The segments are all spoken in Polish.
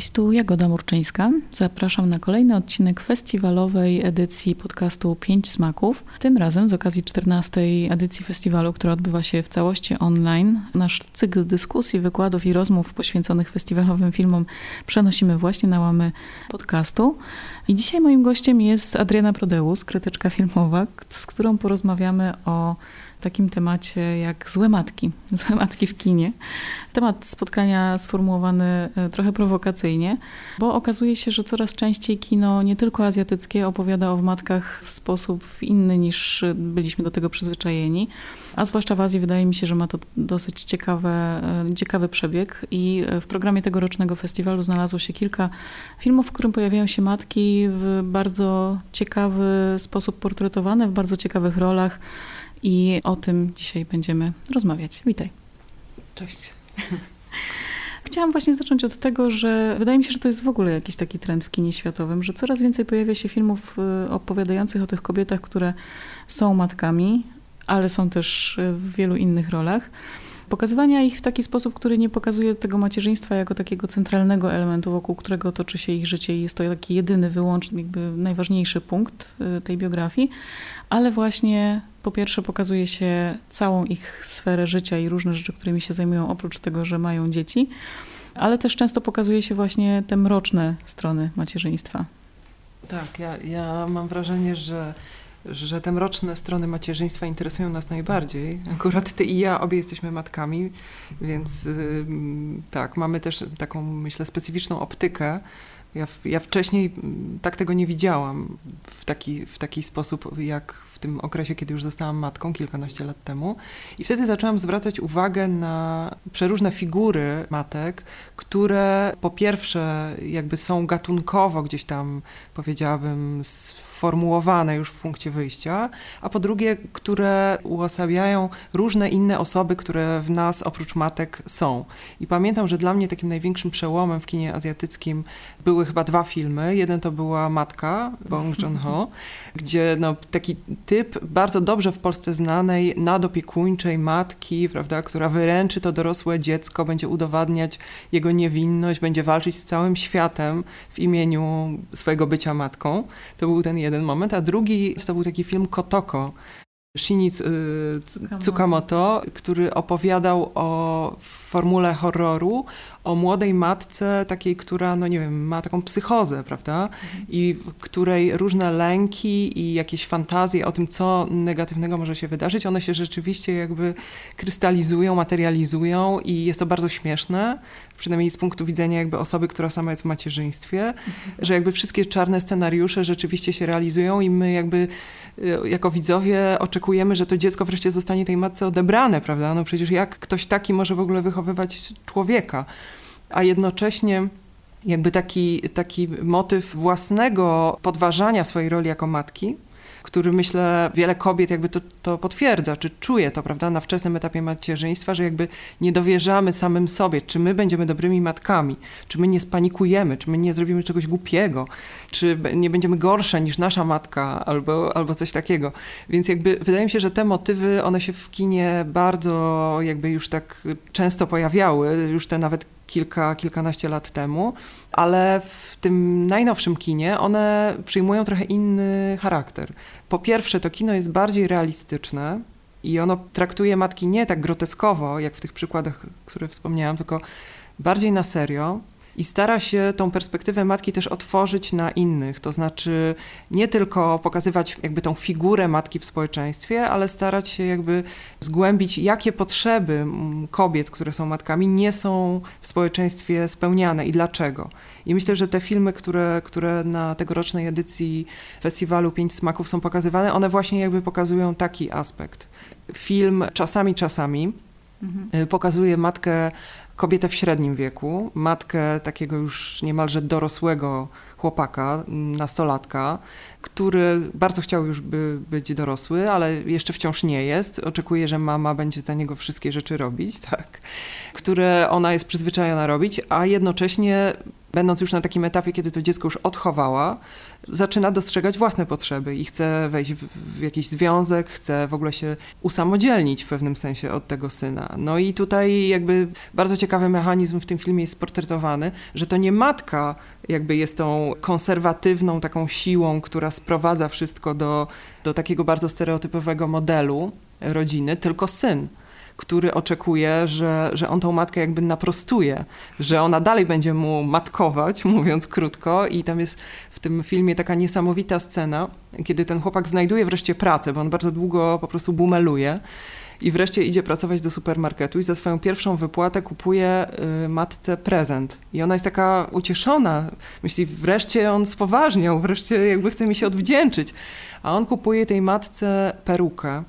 Cześć, tu Jagoda Murczyńska. Zapraszam na kolejny odcinek festiwalowej edycji podcastu Pięć Smaków. Tym razem z okazji 14. edycji festiwalu, która odbywa się w całości online. Nasz cykl dyskusji, wykładów i rozmów poświęconych festiwalowym filmom przenosimy właśnie na łamy podcastu. I dzisiaj moim gościem jest Adriana Prodeus, krytyczka filmowa, z którą porozmawiamy o takim temacie jak złe matki, złe matki w kinie. Temat spotkania sformułowany e, trochę prowokacyjnie, bo okazuje się, że coraz częściej kino nie tylko azjatyckie opowiada o matkach w sposób inny niż byliśmy do tego przyzwyczajeni, a zwłaszcza w Azji wydaje mi się, że ma to dosyć ciekawe, e, ciekawy przebieg i w programie tegorocznego festiwalu znalazło się kilka filmów, w którym pojawiają się matki w bardzo ciekawy sposób portretowane, w bardzo ciekawych rolach. I o tym dzisiaj będziemy rozmawiać. Witaj. Cześć. Chciałam właśnie zacząć od tego, że wydaje mi się, że to jest w ogóle jakiś taki trend w kinie światowym, że coraz więcej pojawia się filmów y, opowiadających o tych kobietach, które są matkami, ale są też w wielu innych rolach. Pokazywania ich w taki sposób, który nie pokazuje tego macierzyństwa jako takiego centralnego elementu, wokół którego toczy się ich życie i jest to taki jedyny, wyłączny, jakby najważniejszy punkt y, tej biografii, ale właśnie po pierwsze pokazuje się całą ich sferę życia i różne rzeczy, którymi się zajmują, oprócz tego, że mają dzieci, ale też często pokazuje się właśnie te mroczne strony macierzyństwa. Tak, ja, ja mam wrażenie, że że te mroczne strony macierzyństwa interesują nas najbardziej. Akurat ty i ja obie jesteśmy matkami, więc yy, tak, mamy też taką, myślę, specyficzną optykę. Ja, ja wcześniej tak tego nie widziałam w taki, w taki sposób, jak tym okresie, kiedy już zostałam matką kilkanaście lat temu. I wtedy zaczęłam zwracać uwagę na przeróżne figury matek, które po pierwsze jakby są gatunkowo gdzieś tam, powiedziałabym, sformułowane już w punkcie wyjścia, a po drugie, które uosabiają różne inne osoby, które w nas oprócz matek są. I pamiętam, że dla mnie takim największym przełomem w kinie azjatyckim były chyba dwa filmy. Jeden to była Matka Bong Joon-ho, gdzie no, taki typ bardzo dobrze w Polsce znanej nadopiekuńczej matki, prawda, która wyręczy to dorosłe dziecko, będzie udowadniać jego niewinność, będzie walczyć z całym światem w imieniu swojego bycia matką. To był ten jeden moment. A drugi to był taki film Kotoko, Shini Tsukamoto, który opowiadał o formule horroru, o młodej matce, takiej, która, no nie wiem, ma taką psychozę, prawda? Mhm. I w której różne lęki i jakieś fantazje o tym, co negatywnego może się wydarzyć, one się rzeczywiście jakby krystalizują, materializują i jest to bardzo śmieszne, przynajmniej z punktu widzenia jakby osoby, która sama jest w macierzyństwie, mhm. że jakby wszystkie czarne scenariusze rzeczywiście się realizują i my jakby y, jako widzowie oczekujemy, że to dziecko wreszcie zostanie tej matce odebrane, prawda? No przecież jak ktoś taki może w ogóle człowieka? a jednocześnie jakby taki, taki motyw własnego podważania swojej roli jako matki, który myślę wiele kobiet jakby to, to potwierdza, czy czuje to, prawda, na wczesnym etapie macierzyństwa, że jakby nie dowierzamy samym sobie, czy my będziemy dobrymi matkami, czy my nie spanikujemy, czy my nie zrobimy czegoś głupiego, czy nie będziemy gorsze niż nasza matka, albo, albo coś takiego. Więc jakby wydaje mi się, że te motywy, one się w kinie bardzo jakby już tak często pojawiały, już te nawet kilka, kilkanaście lat temu, ale w tym najnowszym kinie one przyjmują trochę inny charakter. Po pierwsze, to kino jest bardziej realistyczne i ono traktuje matki nie tak groteskowo, jak w tych przykładach, które wspomniałam, tylko bardziej na serio i stara się tą perspektywę matki też otworzyć na innych, to znaczy nie tylko pokazywać jakby tą figurę matki w społeczeństwie, ale starać się jakby zgłębić, jakie potrzeby kobiet, które są matkami, nie są w społeczeństwie spełniane i dlaczego. I myślę, że te filmy, które, które na tegorocznej edycji festiwalu Pięć Smaków są pokazywane, one właśnie jakby pokazują taki aspekt. Film czasami, czasami mhm. Y, pokazuje matkę kobietę w średnim wieku, matkę takiego już niemalże dorosłego chłopaka, nastolatka, który bardzo chciał już by być dorosły, ale jeszcze wciąż nie jest. Oczekuje, że mama będzie dla niego wszystkie rzeczy robić, tak, które ona jest przyzwyczajona robić, a jednocześnie będąc już na takim etapie, kiedy to dziecko już odchowała, zaczyna dostrzegać własne potrzeby i chce wejść w, w, jakiś związek, chce w ogóle się usamodzielnić w pewnym sensie od tego syna. No i tutaj jakby bardzo ciekawy mechanizm w tym filmie jest sportretowany, że to nie matka jakby jest tą konserwatywną taką siłą, która sprowadza wszystko do, do takiego bardzo stereotypowego modelu rodziny, tylko syn który oczekuje, że, że on tą matkę jakby naprostuje, że ona dalej będzie mu matkować, mówiąc krótko. I tam jest w tym filmie taka niesamowita scena, kiedy ten chłopak znajduje wreszcie pracę, bo on bardzo długo po prostu bumeluje. I wreszcie idzie pracować do supermarketu i za swoją pierwszą wypłatę kupuje y, matce prezent. I ona jest taka ucieszona. Myśli, wreszcie on spoważniał, wreszcie jakby chce mi się odwdzięczyć. A on kupuje tej matce perukę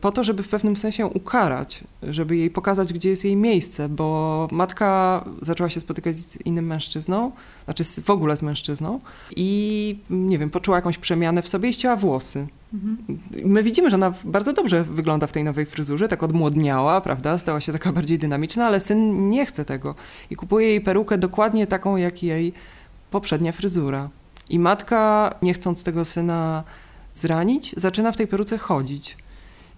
po to, żeby w pewnym sensie ukarać, żeby jej pokazać, gdzie jest jej miejsce, bo matka zaczęła się spotykać z innym mężczyzną, znaczy w ogóle z mężczyzną i nie wiem, poczuła jakąś przemianę w sobie i ścięła włosy. Mhm. My widzimy, że ona bardzo dobrze wygląda w tej nowej fryzurze, tak odmłodniała, prawda, stała się taka bardziej dynamiczna, ale syn nie chce tego i kupuje jej perukę dokładnie taką, jak jej poprzednia fryzura. I matka, nie chcąc tego syna zranić, zaczyna w tej peruce chodzić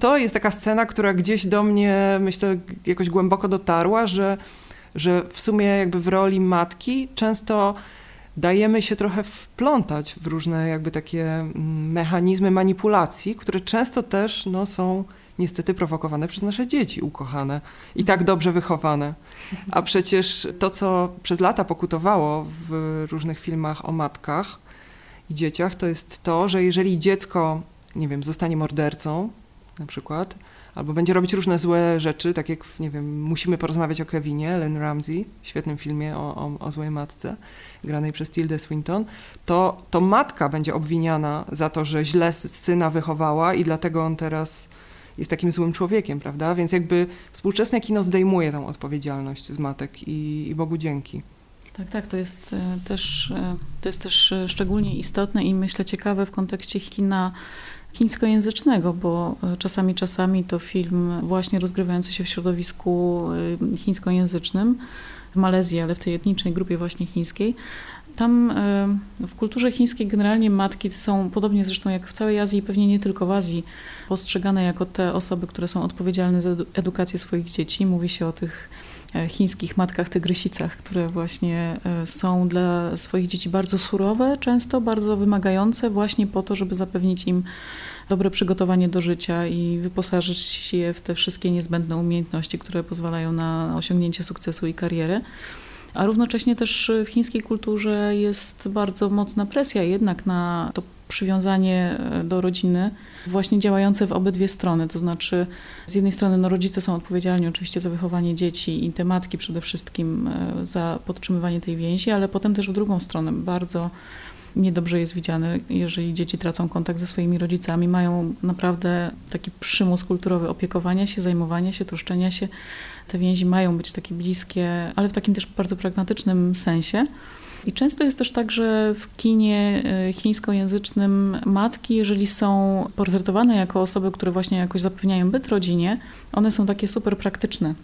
to jest taka scena, która gdzieś do mnie, myślę, jakoś głęboko dotarła, że, że w sumie jakby w roli matki często dajemy się trochę wplątać w różne jakby takie mm, mechanizmy manipulacji, które często też no, są niestety prowokowane przez nasze dzieci ukochane i tak dobrze wychowane. A przecież to, co przez lata pokutowało w różnych filmach o matkach i dzieciach, to jest to, że jeżeli dziecko, nie wiem, zostanie mordercą, na przykład, albo będzie robić różne złe rzeczy, tak jak, nie wiem, musimy porozmawiać o Kevinie, Len Ramsey, świetnym filmie o, o, o złej matce, granej przez Tildę Swinton, to, to matka będzie obwiniana za to, że źle syna wychowała i dlatego on teraz jest takim złym człowiekiem, prawda? Więc jakby współczesne kino zdejmuje tą odpowiedzialność z matek i, i Bogu dzięki. Tak, tak, to jest e, też, e, to jest też e, szczególnie istotne i myślę ciekawe w kontekście kina chińskojęzycznego, bo e, czasami, czasami to film właśnie rozgrywający się w środowisku e, chińskojęzycznym w Malezji, ale w tej etnicznej grupie właśnie chińskiej. Tam e, w kulturze chińskiej generalnie matki są, podobnie zresztą jak w całej Azji i pewnie nie tylko w Azji, postrzegane jako te osoby, które są odpowiedzialne za edukację swoich dzieci. Mówi się o tych chińskich matkach tygrysicach, które właśnie są dla swoich dzieci bardzo surowe, często bardzo wymagające, właśnie po to, żeby zapewnić im dobre przygotowanie do życia i wyposażyć je w te wszystkie niezbędne umiejętności, które pozwalają na osiągnięcie sukcesu i kariery. A równocześnie też w chińskiej kulturze jest bardzo mocna presja jednak na to przywiązanie e, do rodziny, właśnie działające w obydwie strony. To znaczy, z jednej strony no, rodzice są odpowiedzialni oczywiście za wychowanie dzieci i te matki przede wszystkim e, za podtrzymywanie tej więzi, ale potem też w drugą stronę bardzo niedobrze jest widziane, jeżeli dzieci tracą kontakt ze swoimi rodzicami, mają naprawdę taki przymus kulturowy opiekowania się, zajmowania się, troszczenia się. Te więzi mają być takie bliskie, ale w takim też bardzo pragmatycznym sensie. I często jest też tak, że w kinie e, chińskojęzycznym matki, jeżeli są portretowane jako osoby, które właśnie jakoś zapewniają byt rodzinie, one są takie super praktyczne.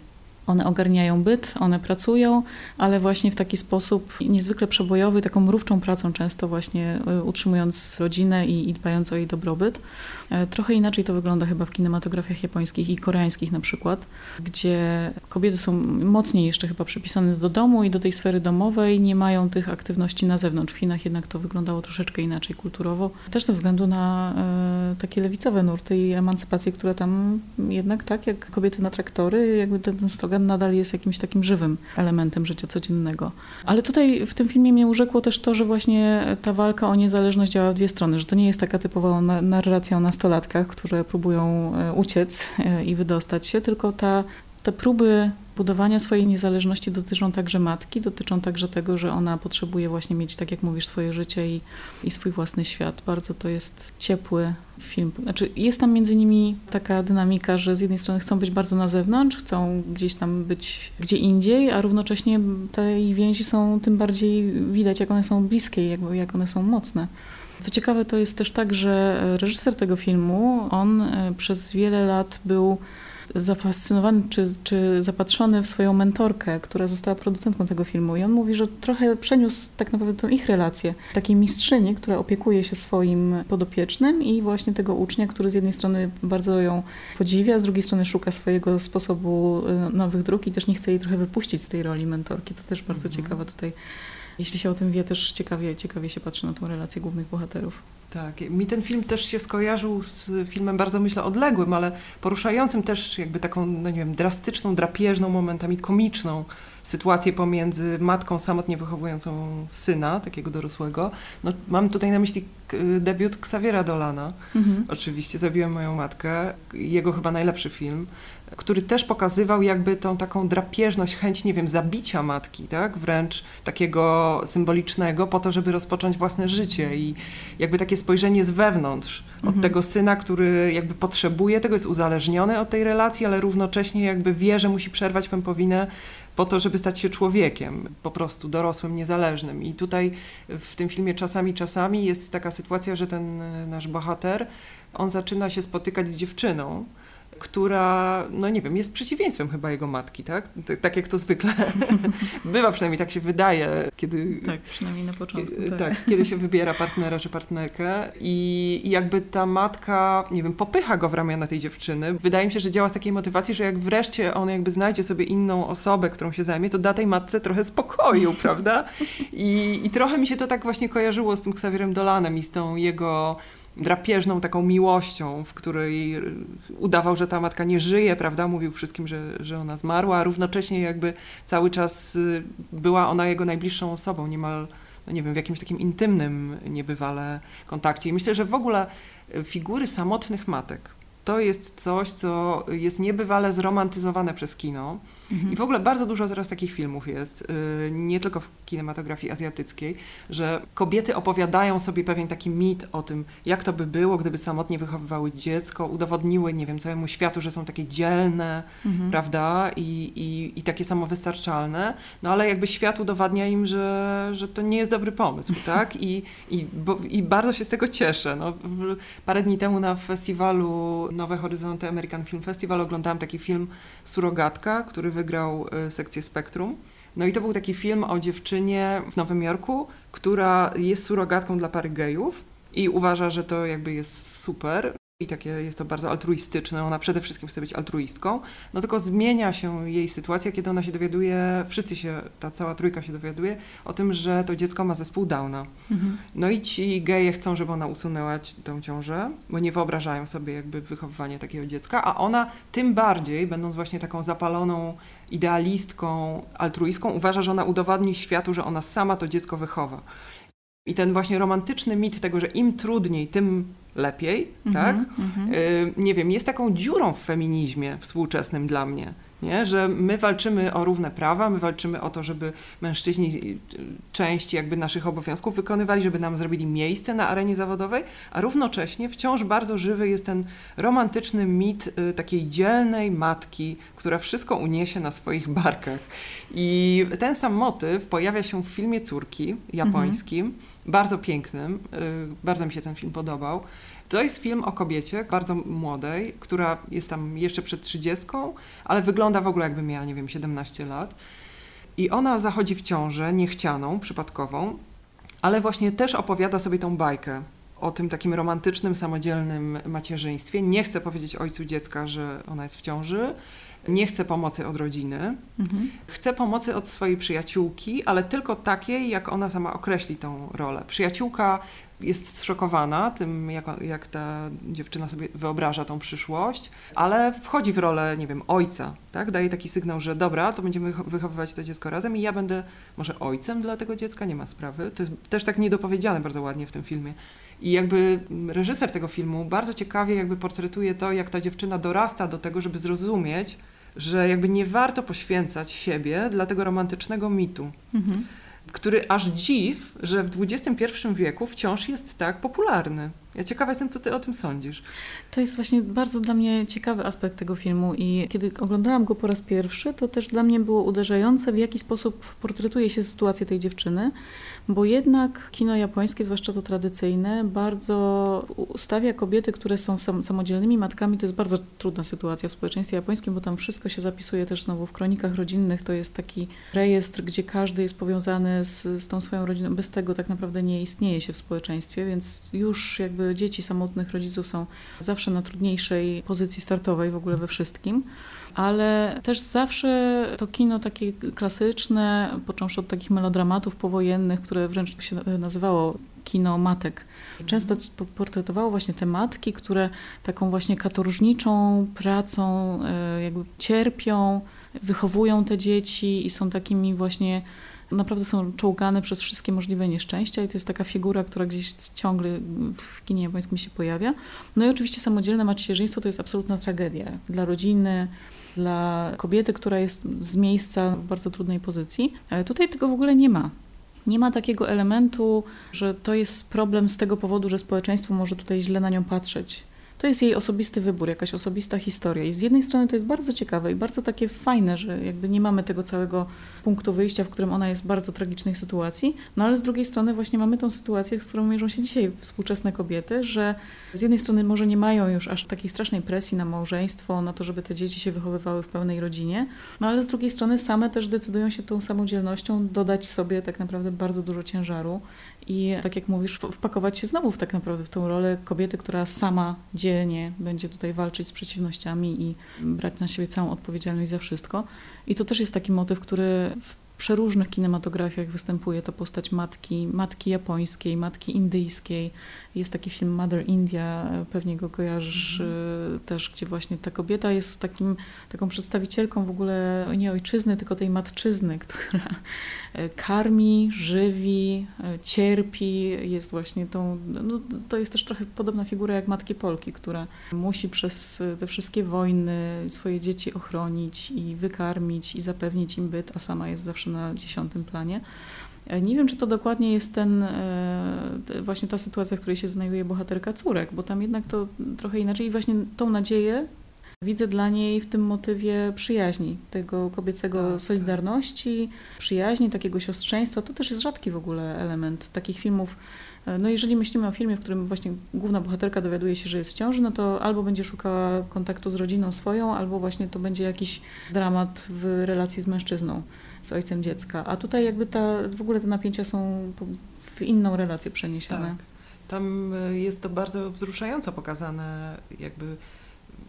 One ogarniają byt, one pracują, ale właśnie w taki sposób niezwykle przebojowy, taką mrówczą pracą często właśnie e, utrzymując rodzinę i, i dbając o jej dobrobyt. E, trochę inaczej to wygląda chyba w kinematografiach japońskich i koreańskich na przykład, gdzie kobiety są mocniej jeszcze chyba przypisane do domu i do tej sfery domowej, nie mają tych aktywności na zewnątrz. W Chinach jednak to wyglądało troszeczkę inaczej kulturowo, też ze względu na e, takie lewicowe nurty i emancypację, która tam jednak tak, jak kobiety na traktory, jakby ten, ten slogan nadal jest jakimś takim żywym elementem życia codziennego. Ale tutaj w tym filmie mnie urzekło też to, że właśnie ta walka o niezależność działa w dwie strony, że to nie jest taka typowa narracja o nastolatkach, które próbują e, uciec e, i wydostać się, tylko ta, te próby budowania swojej niezależności dotyczą także matki, dotyczą także tego, że ona potrzebuje właśnie mieć, tak jak mówisz, swoje życie i, i swój własny świat. Bardzo to jest ciepły film. Znaczy jest tam między nimi taka dynamika, że z jednej strony chcą być bardzo na zewnątrz, chcą gdzieś tam być gdzie indziej, a równocześnie te więzi są tym bardziej widać, jak one są bliskie, jak, jak one są mocne. Co ciekawe, to jest też tak, że reżyser tego filmu, on e, przez wiele lat był zafascynowany czy, czy zapatrzony w swoją mentorkę, która została producentką tego filmu. I on mówi, że trochę przeniósł tak naprawdę tą ich relację. Takiej mistrzyni, która opiekuje się swoim podopiecznym i właśnie tego ucznia, który z jednej strony bardzo ją podziwia, z drugiej strony szuka swojego sposobu y, nowych dróg i też nie chce jej trochę wypuścić z tej roli mentorki. To też bardzo mhm. ciekawe tutaj. Jeśli się o tym wie, też ciekawie, ciekawie się patrzy na tą relację głównych bohaterów. Tak, mi ten film też się skojarzył z filmem bardzo, myślę, odległym, ale poruszającym też jakby taką, no nie wiem, drastyczną, drapieżną, momentami komiczną sytuację pomiędzy matką samotnie wychowującą syna, takiego dorosłego. No, mam tutaj na myśli debiut Xaviera Dolana. Mhm. Oczywiście, Zabiłem moją matkę. Jego chyba najlepszy film, który też pokazywał jakby tą taką drapieżność, chęć, nie wiem, zabicia matki, tak? Wręcz takiego symbolicznego po to, żeby rozpocząć własne życie i jakby takie spojrzenie z wewnątrz od mhm. tego syna, który jakby potrzebuje tego, jest uzależniony od tej relacji, ale równocześnie jakby wie, że musi przerwać pępowinę po to, żeby stać się człowiekiem, po prostu dorosłym, niezależnym. I tutaj w tym filmie czasami, czasami jest taka sytuacja, że ten nasz bohater, on zaczyna się spotykać z dziewczyną, która, no nie wiem, jest przeciwieństwem chyba jego matki, tak? Tak jak to zwykle bywa, przynajmniej tak się wydaje, kiedy... Tak, przynajmniej na początku. Tak, tak kiedy się wybiera partnera czy partnerkę i, i jakby ta matka, nie wiem, popycha go w ramiona tej dziewczyny. Wydaje mi się, że działa z takiej motywacji, że jak wreszcie on jakby znajdzie sobie inną osobę, którą się zajmie, to da tej matce trochę spokoju, prawda? I, I trochę mi się to tak właśnie kojarzyło z tym Xavierem Dolanem i z tą jego drapieżną taką miłością, w której udawał, że ta matka nie żyje, prawda? Mówił wszystkim, że, że ona zmarła, a równocześnie jakby cały czas y, była ona jego najbliższą osobą, niemal, no nie wiem, w jakimś takim intymnym niebywale kontakcie. I myślę, że w ogóle figury samotnych matek, to jest coś, co jest niebywale zromantyzowane przez kino. Mhm. I w ogóle bardzo dużo teraz takich filmów jest, y, nie tylko w kinematografii azjatyckiej, że kobiety opowiadają sobie pewien taki mit o tym, jak to by było, gdyby samotnie wychowywały dziecko, udowodniły, nie wiem, całemu światu, że są takie dzielne, mhm. prawda, I, i, i takie samowystarczalne, no ale jakby świat udowadnia im, że, że to nie jest dobry pomysł, tak? I, i, bo, i bardzo się z tego cieszę. No, parę dni temu na festiwalu Nowe Horyzonty American Film Festival oglądałam taki film Surogatka, który wygrał y, sekcję Spektrum. No i to był taki film o dziewczynie w Nowym Jorku, która jest surogatką dla pary gejów i uważa, że to jakby jest super i takie jest to bardzo altruistyczne, ona przede wszystkim chce być altruistką, no tylko zmienia się jej sytuacja, kiedy ona się dowiaduje, wszyscy się, ta cała trójka się dowiaduje o tym, że to dziecko ma zespół Downa. Mhm. No i ci geje chcą, żeby ona usunęła tę ciążę, bo nie wyobrażają sobie jakby wychowywania takiego dziecka, a ona tym bardziej, będąc właśnie taką zapaloną idealistką, altruistką, uważa, że ona udowodni światu, że ona sama to dziecko wychowa. I ten właśnie romantyczny mit tego, że im trudniej, tym lepiej, mm -hmm, tak? Mm -hmm. y, nie wiem, jest taką dziurą w feminizmie współczesnym dla mnie. Nie? Że my walczymy o równe prawa, my walczymy o to, żeby mężczyźni y, część jakby naszych obowiązków wykonywali, żeby nam zrobili miejsce na arenie zawodowej, a równocześnie wciąż bardzo żywy jest ten romantyczny mit y, takiej dzielnej matki, która wszystko uniesie na swoich barkach. I ten sam motyw pojawia się w filmie Córki japońskim, mhm. Bardzo pięknym, y, bardzo mi się ten film podobał. To jest film o kobiecie bardzo młodej, która jest tam jeszcze przed trzydziestką, ale wygląda w ogóle jakby miała, nie wiem, 17 lat. I ona zachodzi w ciążę niechcianą, przypadkową, ale właśnie też opowiada sobie tą bajkę o tym takim romantycznym, samodzielnym macierzyństwie. Nie chce powiedzieć ojcu dziecka, że ona jest w ciąży. Nie chce pomocy od rodziny. Mhm. Chce pomocy od swojej przyjaciółki, ale tylko takiej, jak ona sama określi tą rolę. Przyjaciółka jest zszokowana tym, jak, jak ta dziewczyna sobie wyobraża tą przyszłość, ale wchodzi w rolę, nie wiem, ojca, tak? Daje taki sygnał, że dobra, to będziemy wychowywać to dziecko razem i ja będę może ojcem dla tego dziecka, nie ma sprawy. To jest też tak niedopowiedziane bardzo ładnie w tym filmie. I jakby reżyser tego filmu bardzo ciekawie jakby portretuje to, jak ta dziewczyna dorasta do tego, żeby zrozumieć, że jakby nie warto poświęcać siebie dla tego romantycznego mitu. Mhm który aż dziw, że w XXI wieku wciąż jest tak popularny. Ja ciekawa jestem, co ty o tym sądzisz. To jest właśnie bardzo dla mnie ciekawy aspekt tego filmu i kiedy oglądałam go po raz pierwszy, to też dla mnie było uderzające, w jaki sposób portretuje się sytuację tej dziewczyny, bo jednak kino japońskie, zwłaszcza to tradycyjne, bardzo stawia kobiety, które są sam, samodzielnymi matkami. To jest bardzo trudna sytuacja w społeczeństwie japońskim, bo tam wszystko się zapisuje też znowu w kronikach rodzinnych. To jest taki rejestr, gdzie każdy jest powiązany z, z tą swoją rodziną. Bez tego tak naprawdę nie istnieje się w społeczeństwie, więc już jakby dzieci samotnych rodziców są zawsze na trudniejszej pozycji startowej w ogóle we wszystkim ale też zawsze to kino takie klasyczne, począwszy od takich melodramatów powojennych, które wręcz się nazywało kino matek. Często portretowało właśnie te matki, które taką właśnie katorżniczą pracą e, jakby cierpią, wychowują te dzieci i są takimi właśnie naprawdę są czołgane przez wszystkie możliwe nieszczęścia i to jest taka figura, która gdzieś ciągle w kinie japońskim się pojawia. No i oczywiście samodzielne macierzyństwo to jest absolutna tragedia dla rodziny, dla kobiety, która jest z miejsca w bardzo trudnej pozycji. E, tutaj tego w ogóle nie ma. Nie ma takiego elementu, że to jest problem z tego powodu, że społeczeństwo może tutaj źle na nią patrzeć to jest jej osobisty wybór, jakaś osobista historia. I z jednej strony to jest bardzo ciekawe i bardzo takie fajne, że jakby nie mamy tego całego punktu wyjścia, w którym ona jest w bardzo tragicznej sytuacji, no ale z drugiej strony właśnie mamy tą sytuację, z którą mierzą się dzisiaj współczesne kobiety, że z jednej strony może nie mają już aż takiej strasznej presji na małżeństwo, na to, żeby te dzieci się wychowywały w pełnej rodzinie, no ale z drugiej strony same też decydują się tą samodzielnością dodać sobie tak naprawdę bardzo dużo ciężaru i tak jak mówisz, wpakować się znowu tak naprawdę w tą rolę kobiety, która sama dzielnie będzie tutaj walczyć z przeciwnościami i brać na siebie całą odpowiedzialność za wszystko. I to też jest taki motyw, który w przeróżnych kinematografiach występuje to postać matki, matki japońskiej, matki indyjskiej. Jest taki film Mother India, pewnie go kojarzysz mm. też, gdzie właśnie ta kobieta jest takim, taką przedstawicielką w ogóle nie ojczyzny, tylko tej matczyzny, która e, karmi, żywi, e, cierpi, jest właśnie tą, no, to jest też trochę podobna figura jak Matki Polki, która musi przez te wszystkie wojny swoje dzieci ochronić i wykarmić i zapewnić im byt, a sama jest zawsze na dziesiątym planie. Nie wiem, czy to dokładnie jest ten, e, właśnie ta sytuacja, w której się znajduje bohaterka córek, bo tam jednak to trochę inaczej i właśnie tą nadzieję widzę dla niej w tym motywie przyjaźni, tego kobiecego tak, tak. solidarności, przyjaźni, takiego siostrzeństwa. To też jest rzadki w ogóle element takich filmów. E, no jeżeli myślimy o filmie, w którym właśnie główna bohaterka dowiaduje się, że jest w ciąży, no to albo będzie szukała kontaktu z rodziną swoją, albo właśnie to będzie jakiś dramat w relacji z mężczyzną z ojcem dziecka. A tutaj jakby ta, w ogóle te napięcia są w inną relację przeniesione. Tak. Tam y, jest to bardzo wzruszająco pokazane, jakby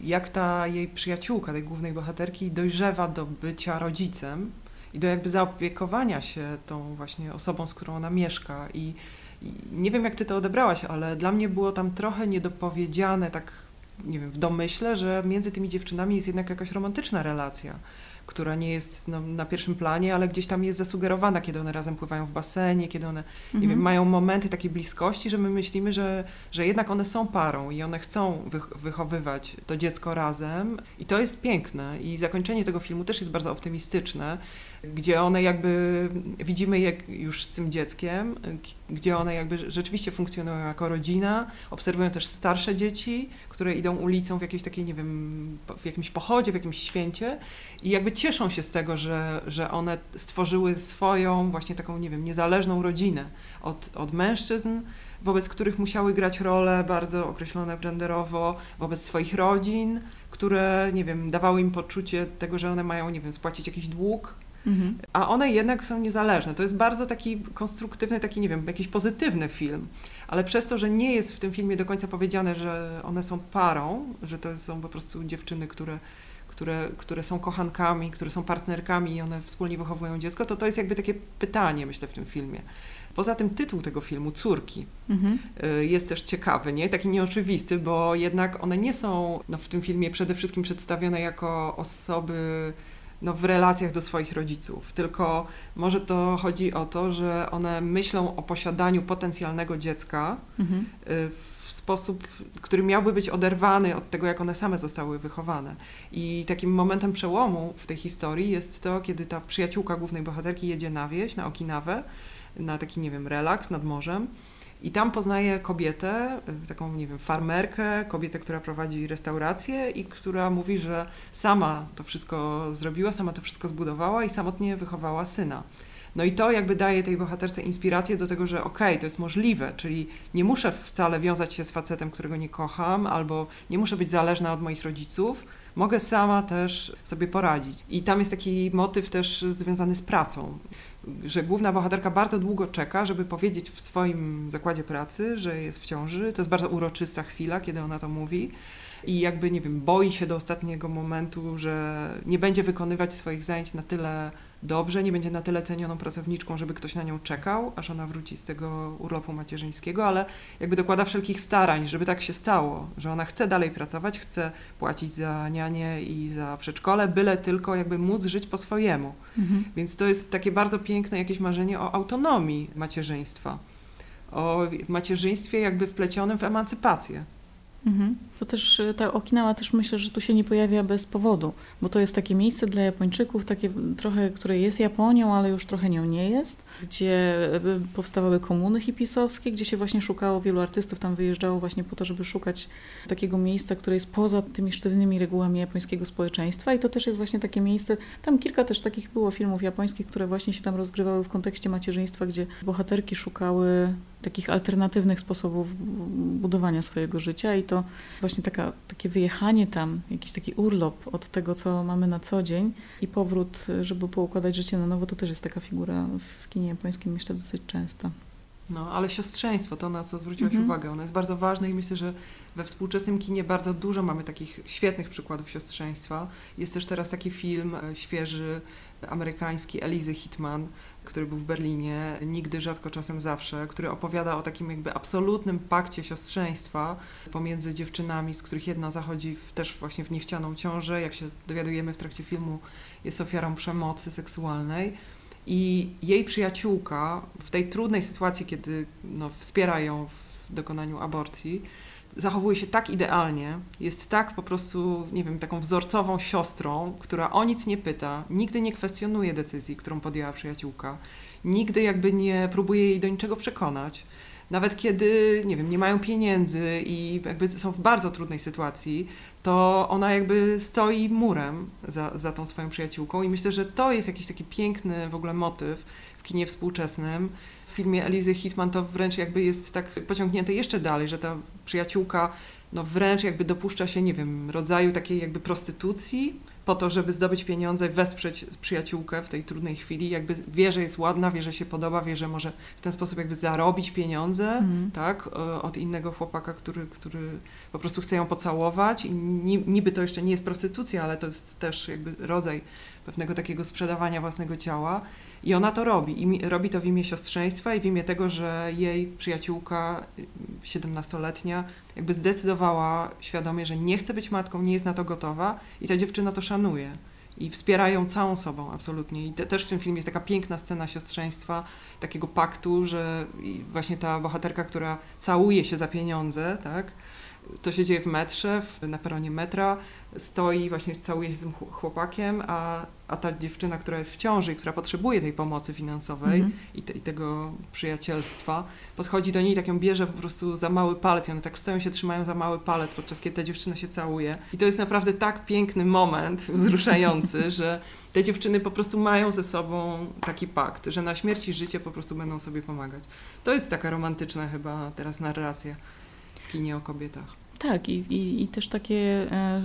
jak ta jej przyjaciółka, tej głównej bohaterki, dojrzewa do bycia rodzicem i do jakby zaopiekowania się tą właśnie osobą, z którą ona mieszka. I, i nie wiem, jak ty to odebrałaś, ale dla mnie było tam trochę niedopowiedziane, tak nie wiem, w domyśle, że między tymi dziewczynami jest jednak jakaś romantyczna relacja która nie jest no, na pierwszym planie, ale gdzieś tam jest zasugerowana, kiedy one razem pływają w basenie, kiedy one mhm. nie wiem, mają momenty takiej bliskości, że my myślimy, że, że jednak one są parą i one chcą wychowywać to dziecko razem. I to jest piękne. I zakończenie tego filmu też jest bardzo optymistyczne, gdzie one jakby widzimy je już z tym dzieckiem, gdzie one jakby rzeczywiście funkcjonują jako rodzina, obserwują też starsze dzieci, które idą ulicą w jakiejś takiej, nie wiem, w jakimś pochodzie, w jakimś święcie i jakby cieszą się z tego, że, że one stworzyły swoją właśnie taką, nie wiem, niezależną rodzinę od, od mężczyzn, wobec których musiały grać role bardzo określone genderowo, wobec swoich rodzin, które, nie wiem, dawały im poczucie tego, że one mają, nie wiem, spłacić jakiś dług, Mhm. A one jednak są niezależne. To jest bardzo taki konstruktywny, taki, nie wiem, jakiś pozytywny film. Ale przez to, że nie jest w tym filmie do końca powiedziane, że one są parą, że to są po prostu dziewczyny, które, które, które są kochankami, które są partnerkami i one wspólnie wychowują dziecko, to to jest jakby takie pytanie, myślę, w tym filmie. Poza tym tytuł tego filmu, Córki, mhm. Y, jest też ciekawy, nie? taki nieoczywisty, bo jednak one nie są no, w tym filmie przede wszystkim przedstawione jako osoby no, w relacjach do swoich rodziców, tylko może to chodzi o to, że one myślą o posiadaniu potencjalnego dziecka mhm. Y, w sposób, który miałby być oderwany od tego, jak one same zostały wychowane. I takim momentem przełomu w tej historii jest to, kiedy ta przyjaciółka głównej bohaterki jedzie na wieś, na Okinawę, na taki, nie wiem, relaks nad morzem I tam poznaje kobietę, taką, nie wiem, farmerkę, kobietę, która prowadzi restaurację i która mówi, że sama to wszystko zrobiła, sama to wszystko zbudowała i samotnie wychowała syna. No i to jakby daje tej bohaterce inspirację do tego, że okej, okay, to jest możliwe, czyli nie muszę wcale wiązać się z facetem, którego nie kocham, albo nie muszę być zależna od moich rodziców, mogę sama też sobie poradzić. I tam jest taki motyw też związany z pracą, że główna bohaterka bardzo długo czeka, żeby powiedzieć w swoim zakładzie pracy, że jest w ciąży. To jest bardzo uroczysta chwila, kiedy ona to mówi. I jakby, nie wiem, boi się do ostatniego momentu, że nie będzie wykonywać swoich zajęć na tyle dobrze, nie będzie na tyle cenioną pracowniczką, żeby ktoś na nią czekał, aż ona wróci z tego urlopu macierzyńskiego, ale jakby dokłada wszelkich starań, żeby tak się stało, że ona chce dalej pracować, chce płacić za nianie i za przedszkole, byle tylko jakby móc żyć po swojemu. Mhm. Więc to jest takie bardzo piękne jakieś marzenie o autonomii macierzyństwa, o macierzyństwie jakby wplecionym w emancypację. Mhm. To też e, ta Okinawa też myślę, że tu się nie pojawia bez powodu, bo to jest takie miejsce dla Japończyków, takie trochę, które jest Japonią, ale już trochę nią nie jest, gdzie e, powstawały komuny hipisowskie, gdzie się właśnie szukało, wielu artystów tam wyjeżdżało właśnie po to, żeby szukać takiego miejsca, które jest poza tymi sztywnymi regułami japońskiego społeczeństwa i to też jest właśnie takie miejsce, tam kilka też takich było filmów japońskich, które właśnie się tam rozgrywały w kontekście macierzyństwa, gdzie bohaterki szukały takich alternatywnych sposobów budowania swojego życia i to właśnie taka, takie wyjechanie tam, jakiś taki urlop od tego, co mamy na co dzień i powrót, żeby poukładać życie na nowo, to też jest taka figura w kinie japońskim, myślę, dosyć często. No, ale siostrzeństwo, to na co zwróciłaś mhm. uwagę, ono jest bardzo ważne i myślę, że we współczesnym kinie bardzo dużo mamy takich świetnych przykładów siostrzeństwa. Jest też teraz taki film e, świeży, amerykański, Elizy Hitman, który był w Berlinie, Nigdy, Rzadko, Czasem, Zawsze, który opowiada o takim jakby absolutnym pakcie siostrzeństwa pomiędzy dziewczynami, z których jedna zachodzi w, też właśnie w niechcianą ciążę, jak się dowiadujemy w trakcie filmu, jest ofiarą przemocy seksualnej. I jej przyjaciółka w tej trudnej sytuacji, kiedy no, wspiera ją w dokonaniu aborcji, zachowuje się tak idealnie, jest tak po prostu, nie wiem, taką wzorcową siostrą, która o nic nie pyta, nigdy nie kwestionuje decyzji, którą podjęła przyjaciółka, nigdy jakby nie próbuje jej do niczego przekonać. Nawet kiedy, nie wiem, nie mają pieniędzy i jakby są w bardzo trudnej sytuacji, to ona jakby stoi murem za, za tą swoją przyjaciółką i myślę, że to jest jakiś taki piękny w ogóle motyw w kinie współczesnym, filmie Elizy Hitman to wręcz jakby jest tak pociągnięte jeszcze dalej, że ta przyjaciółka no wręcz jakby dopuszcza się, nie wiem, rodzaju takiej jakby prostytucji po to, żeby zdobyć pieniądze, wesprzeć przyjaciółkę w tej trudnej chwili, jakby wie, że jest ładna, wie, że się podoba, wie, że może w ten sposób jakby zarobić pieniądze, mm. tak, od innego chłopaka, który, który po prostu chce ją pocałować i niby to jeszcze nie jest prostytucja, ale to jest też jakby rodzaj pewnego takiego sprzedawania własnego ciała i ona to robi. I robi to w imię siostrzeństwa i w imię tego, że jej przyjaciółka, 17-letnia, jakby zdecydowała świadomie, że nie chce być matką, nie jest na to gotowa i ta dziewczyna to szanuje. I wspiera ją całą sobą, absolutnie. I te, też w tym filmie jest taka piękna scena siostrzeństwa, takiego paktu, że właśnie ta bohaterka, która całuje się za pieniądze, tak? To się dzieje w metrze, w, na peronie metra, stoi, właśnie całuje się z tym chłopakiem, a, a ta dziewczyna, która jest w ciąży i która potrzebuje tej pomocy finansowej mm -hmm. i, te, i, tego przyjacielstwa, podchodzi do niej i tak ją bierze po prostu za mały palec i one tak stoją się, trzymają za mały palec, podczas kiedy ta dziewczyna się całuje. I to jest naprawdę tak piękny moment, wzruszający, że te dziewczyny po prostu mają ze sobą taki pakt, że na śmierć i życie po prostu będą sobie pomagać. To jest taka romantyczna chyba teraz narracja kinie o kobietach. Tak, i, i, i też takie e,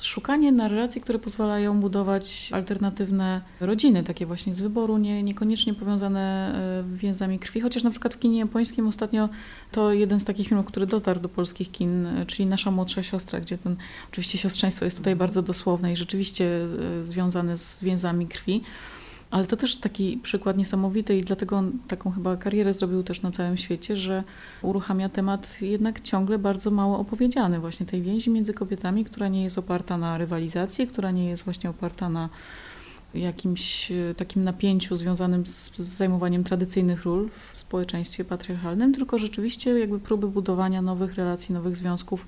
szukanie narracji, które pozwalają budować alternatywne rodziny, takie właśnie z wyboru, nie, niekoniecznie powiązane e, więzami krwi, chociaż na przykład w kinie japońskim ostatnio to jeden z takich filmów, który dotarł do polskich kin, e, czyli Nasza młodsza siostra, gdzie ten, oczywiście siostrzeństwo jest tutaj bardzo dosłowne i rzeczywiście związane z więzami krwi. Ale to też taki przykład niesamowity i dlatego on taką chyba karierę zrobił też na całym świecie, że uruchamia temat jednak ciągle bardzo mało opowiedziany, właśnie tej więzi między kobietami, która nie jest oparta na rywalizacji, która nie jest właśnie oparta na jakimś e, takim napięciu związanym z, z zajmowaniem tradycyjnych ról w społeczeństwie patriarchalnym, tylko rzeczywiście jakby próby budowania nowych relacji, nowych związków,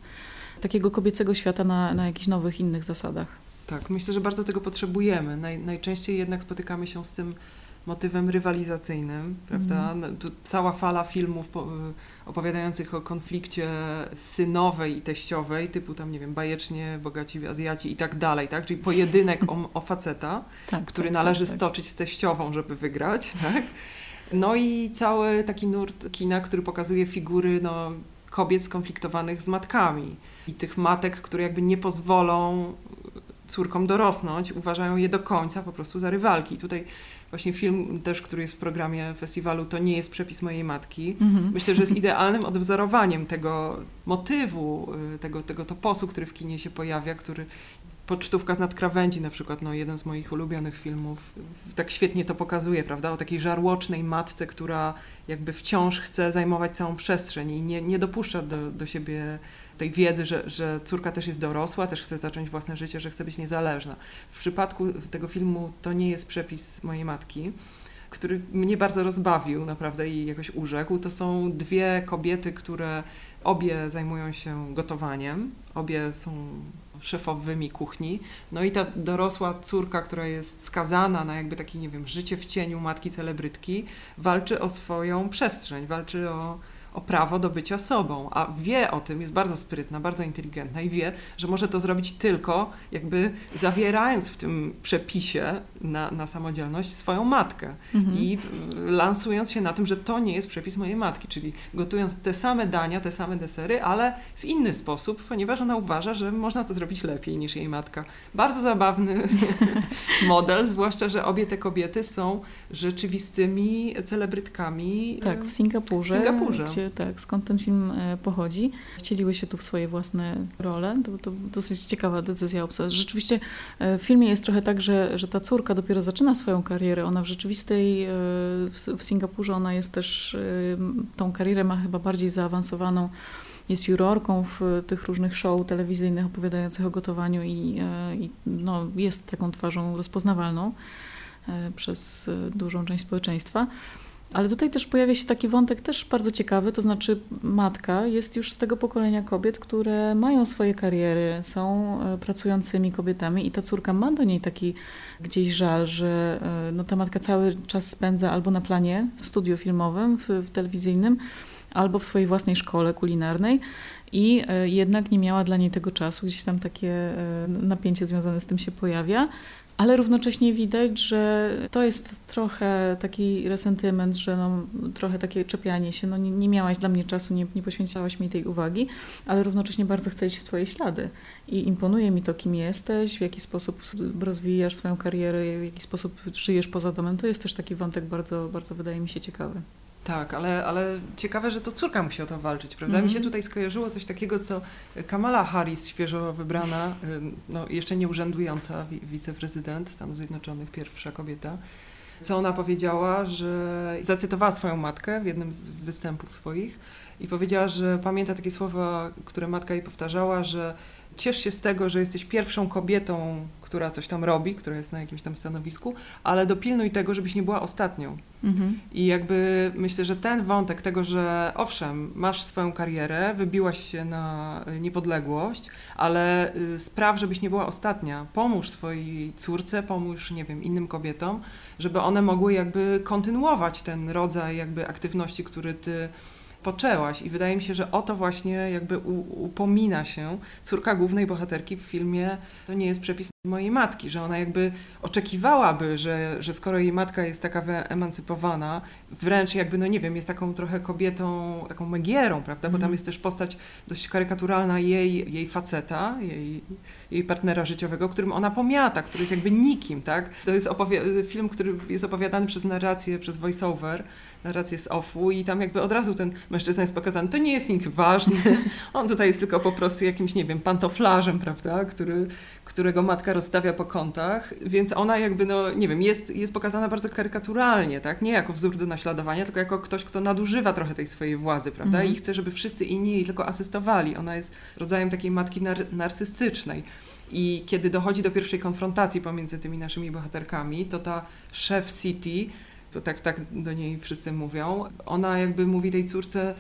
takiego kobiecego świata na, na jakichś nowych, innych zasadach. Tak, myślę, że bardzo tego potrzebujemy. Naj, najczęściej jednak spotykamy się z tym motywem rywalizacyjnym, prawda? Mm. Tu cała fala filmów po, opowiadających o konflikcie synowej i teściowej, typu tam, nie wiem, bajecznie, bogaci Azjaci i tak dalej, tak? Czyli pojedynek o, o faceta, tak, który tak, należy tak, tak. stoczyć z teściową, żeby wygrać, tak? No i cały taki nurt kina, który pokazuje figury, no, kobiet skonfliktowanych z matkami i tych matek, które jakby nie pozwolą córkom dorosnąć, uważają je do końca po prostu za rywalki. I tutaj właśnie film też, który jest w programie festiwalu, to nie jest przepis mojej matki. Mhm. Myślę, że jest idealnym odwzorowaniem tego motywu, y, tego, tego toposu, który w kinie się pojawia, który Pocztówka z nadkrawędzi na przykład, no jeden z moich ulubionych filmów, tak świetnie to pokazuje, prawda? O takiej żarłocznej matce, która jakby wciąż chce zajmować całą przestrzeń i nie, nie dopuszcza do, do siebie tej wiedzy, że, że córka też jest dorosła, też chce zacząć własne życie, że chce być niezależna. W przypadku tego filmu to nie jest przepis mojej matki, który mnie bardzo rozbawił naprawdę i jakoś urzekł. To są dwie kobiety, które obie zajmują się gotowaniem, obie są szefowymi kuchni. No i ta dorosła córka, która jest skazana na jakby takie, nie wiem, życie w cieniu matki celebrytki, walczy o swoją przestrzeń, walczy o o prawo do bycia sobą, a wie o tym, jest bardzo sprytna, bardzo inteligentna i wie, że może to zrobić tylko jakby zawierając w tym przepisie na, na samodzielność swoją matkę mhm. i lansując się na tym, że to nie jest przepis mojej matki, czyli gotując te same dania, te same desery, ale w inny sposób, ponieważ ona uważa, że można to zrobić lepiej niż jej matka. Bardzo zabawny model, zwłaszcza, że obie te kobiety są rzeczywistymi celebrytkami. Tak, w Singapurze. W Singapurze. Tak, skąd ten film e, pochodzi. Wcieliły się tu w swoje własne role. To, to dosyć ciekawa decyzja obsady. Rzeczywiście e, w filmie jest trochę tak, że, że ta córka dopiero zaczyna swoją karierę. Ona w rzeczywistej, e, w, w Singapurze ona jest też, tą karierę ma chyba bardziej zaawansowaną jest jurorką w tych różnych show telewizyjnych opowiadających o gotowaniu i, i no, jest taką twarzą rozpoznawalną przez dużą część społeczeństwa. Ale tutaj też pojawia się taki wątek też bardzo ciekawy, to znaczy matka jest już z tego pokolenia kobiet, które mają swoje kariery, są e, pracującymi kobietami i ta córka ma do niej taki gdzieś żal, że e, no, ta matka cały czas spędza albo na planie w studiu filmowym, w, w telewizyjnym, albo w swojej własnej szkole kulinarnej i e, jednak nie miała dla niej tego czasu, gdzieś tam takie napięcie związane z tym się pojawia ale równocześnie widać, że to jest trochę taki resentyment, że no, trochę takie czepianie się, no nie, nie miałaś dla mnie czasu, nie, nie poświęcałaś mi tej uwagi, ale równocześnie bardzo chcę iść w Twoje ślady i imponuje mi to, kim jesteś, w jaki sposób rozwijasz swoją karierę, w jaki sposób żyjesz poza domem. To jest też taki wątek bardzo, bardzo wydaje mi się ciekawy. Tak, ale, ale ciekawe, że to córka musi o to walczyć, prawda? Mm -hmm. Mi się mhm. tutaj skojarzyło coś takiego, co Kamala Harris, świeżo wybrana, no, jeszcze nie urzędująca wiceprezydent Stanów Zjednoczonych, pierwsza kobieta, co ona powiedziała, że zacytowała swoją matkę w jednym z występów swoich i powiedziała, że pamięta takie słowa, które matka jej powtarzała, że ciesz się z tego, że jesteś pierwszą kobietą, która coś tam robi, która jest na jakimś tam stanowisku, ale dopilnuj tego, żebyś nie była ostatnią. Mhm. I jakby myślę, że ten wątek tego, że owszem, masz swoją karierę, wybiłaś się na niepodległość, ale y, spraw, żebyś nie była ostatnia. Pomóż swojej córce, pomóż, nie wiem, innym kobietom, żeby one mogły jakby kontynuować ten rodzaj jakby aktywności, który ty i wydaje mi się, że o to właśnie jakby upomina się córka głównej bohaterki w filmie To nie jest przepis mojej matki, że ona jakby oczekiwałaby, że, że skoro jej matka jest taka wyemancypowana, wręcz jakby, no nie wiem, jest taką trochę kobietą, taką megierą, prawda, bo tam mhm. jest też postać dość karykaturalna jej, jej faceta, jej, jej partnera życiowego, którym ona pomiata, który jest jakby nikim, tak. To jest film, który jest opowiadany przez narrację, przez voiceover, narrację z offu i tam jakby od razu ten mężczyzna jest pokazany, to nie jest nikt ważny, on tutaj jest tylko po prostu jakimś, nie wiem, pantoflarzem, prawda, który, którego matka rozstawia po kątach, więc ona jakby, no nie wiem, jest, jest pokazana bardzo karykaturalnie, tak, nie jako wzór do naśladowania, tylko jako ktoś, kto nadużywa trochę tej swojej władzy, prawda, mhm. i chce, żeby wszyscy inni jej tylko asystowali. Ona jest rodzajem takiej matki nar narcystycznej. I kiedy dochodzi do pierwszej konfrontacji pomiędzy tymi naszymi bohaterkami, to ta szef City to tak, tak do niej wszyscy mówią, ona jakby mówi tej córce,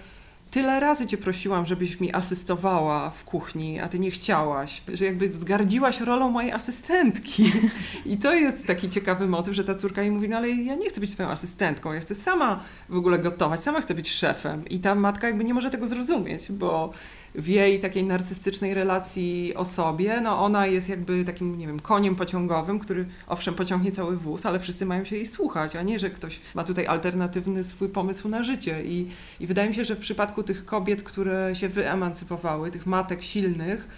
tyle razy cię prosiłam, żebyś mi asystowała w kuchni, a ty nie chciałaś, że jakby wzgardziłaś rolą mojej asystentki. I to jest taki ciekawy motyw, że ta córka jej mówi, no ale ja nie chcę być twoją asystentką, ja chcę sama w ogóle gotować, sama chcę być szefem. I ta matka jakby nie może tego zrozumieć, bo w jej takiej narcystycznej relacji o sobie, no ona jest jakby takim, nie wiem, koniem pociągowym, który owszem pociągnie cały wóz, ale wszyscy mają się jej słuchać, a nie, że ktoś ma tutaj alternatywny swój pomysł na życie. I, i wydaje mi się, że w przypadku tych kobiet, które się wyemancypowały, tych matek silnych,